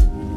you